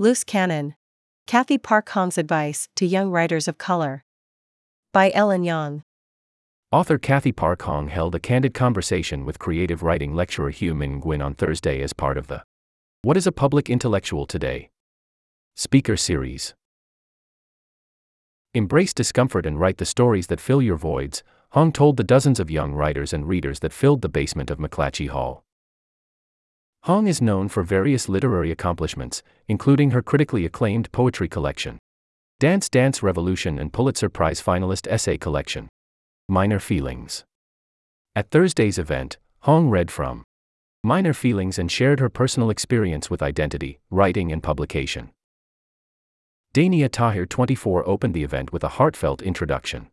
Loose Canon. Cathy Park Hong's Advice to Young Writers of Color. By Ellen Yang. Author Kathy Park Hong held a candid conversation with creative writing lecturer Hugh Min on Thursday as part of the What is a Public Intellectual Today? Speaker Series. Embrace discomfort and write the stories that fill your voids, Hong told the dozens of young writers and readers that filled the basement of McClatchy Hall. Hong is known for various literary accomplishments, including her critically acclaimed poetry collection, Dance Dance Revolution, and Pulitzer Prize finalist essay collection. Minor Feelings. At Thursday's event, Hong read from Minor Feelings and shared her personal experience with identity, writing, and publication. Dania Tahir 24 opened the event with a heartfelt introduction.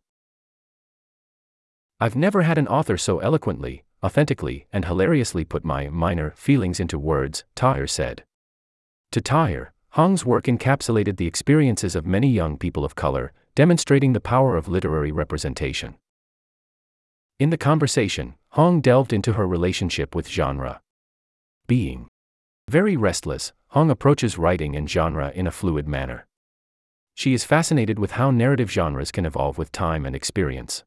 I've never had an author so eloquently, authentically, and hilariously put my minor feelings into words, Tahir said. To Tahir, Hong's work encapsulated the experiences of many young people of color, demonstrating the power of literary representation. In the conversation, Hong delved into her relationship with genre. Being very restless, Hong approaches writing and genre in a fluid manner. She is fascinated with how narrative genres can evolve with time and experience.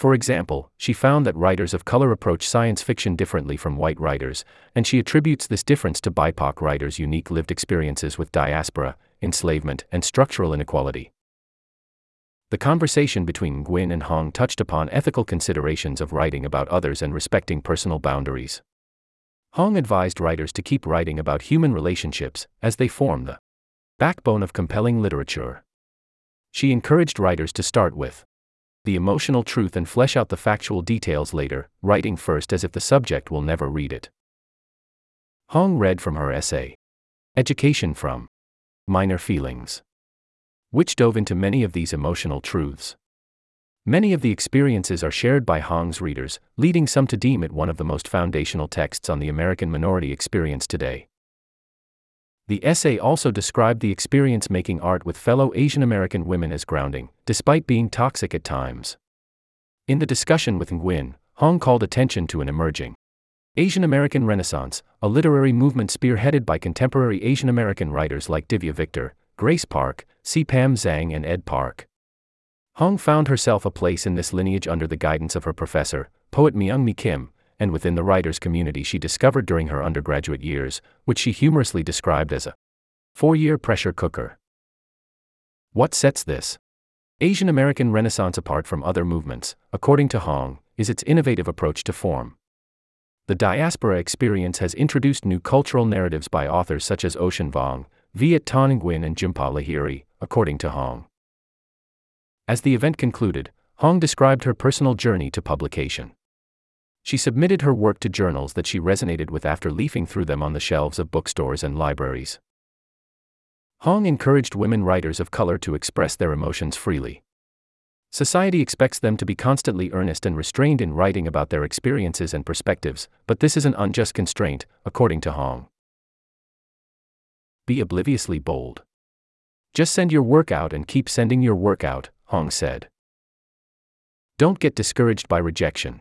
For example, she found that writers of color approach science fiction differently from white writers, and she attributes this difference to BIPOC writers' unique lived experiences with diaspora, enslavement, and structural inequality. The conversation between Nguyen and Hong touched upon ethical considerations of writing about others and respecting personal boundaries. Hong advised writers to keep writing about human relationships, as they form the backbone of compelling literature. She encouraged writers to start with the emotional truth and flesh out the factual details later, writing first as if the subject will never read it. Hong read from her essay Education from Minor Feelings which dove into many of these emotional truths. Many of the experiences are shared by Hong's readers, leading some to deem it one of the most foundational texts on the American minority experience today. The essay also described the experience making art with fellow Asian American women as grounding, despite being toxic at times. In the discussion with Nguyen, Hong called attention to an emerging Asian American Renaissance, a literary movement spearheaded by contemporary Asian American writers like Divya Victor, Grace Park, C. Pam Zhang, and Ed Park. Hong found herself a place in this lineage under the guidance of her professor, poet Myung Mi Kim, and within the writers' community she discovered during her undergraduate years, which she humorously described as a four year pressure cooker. What sets this Asian American Renaissance apart from other movements, according to Hong, is its innovative approach to form. The diaspora experience has introduced new cultural narratives by authors such as Ocean Vuong, Viet Thanh Nguyen and Jhumpa Lahiri, according to Hong. As the event concluded, Hong described her personal journey to publication. She submitted her work to journals that she resonated with after leafing through them on the shelves of bookstores and libraries. Hong encouraged women writers of color to express their emotions freely. Society expects them to be constantly earnest and restrained in writing about their experiences and perspectives, but this is an unjust constraint, according to Hong be obliviously bold. Just send your work out and keep sending your work out, Hong said. Don't get discouraged by rejection.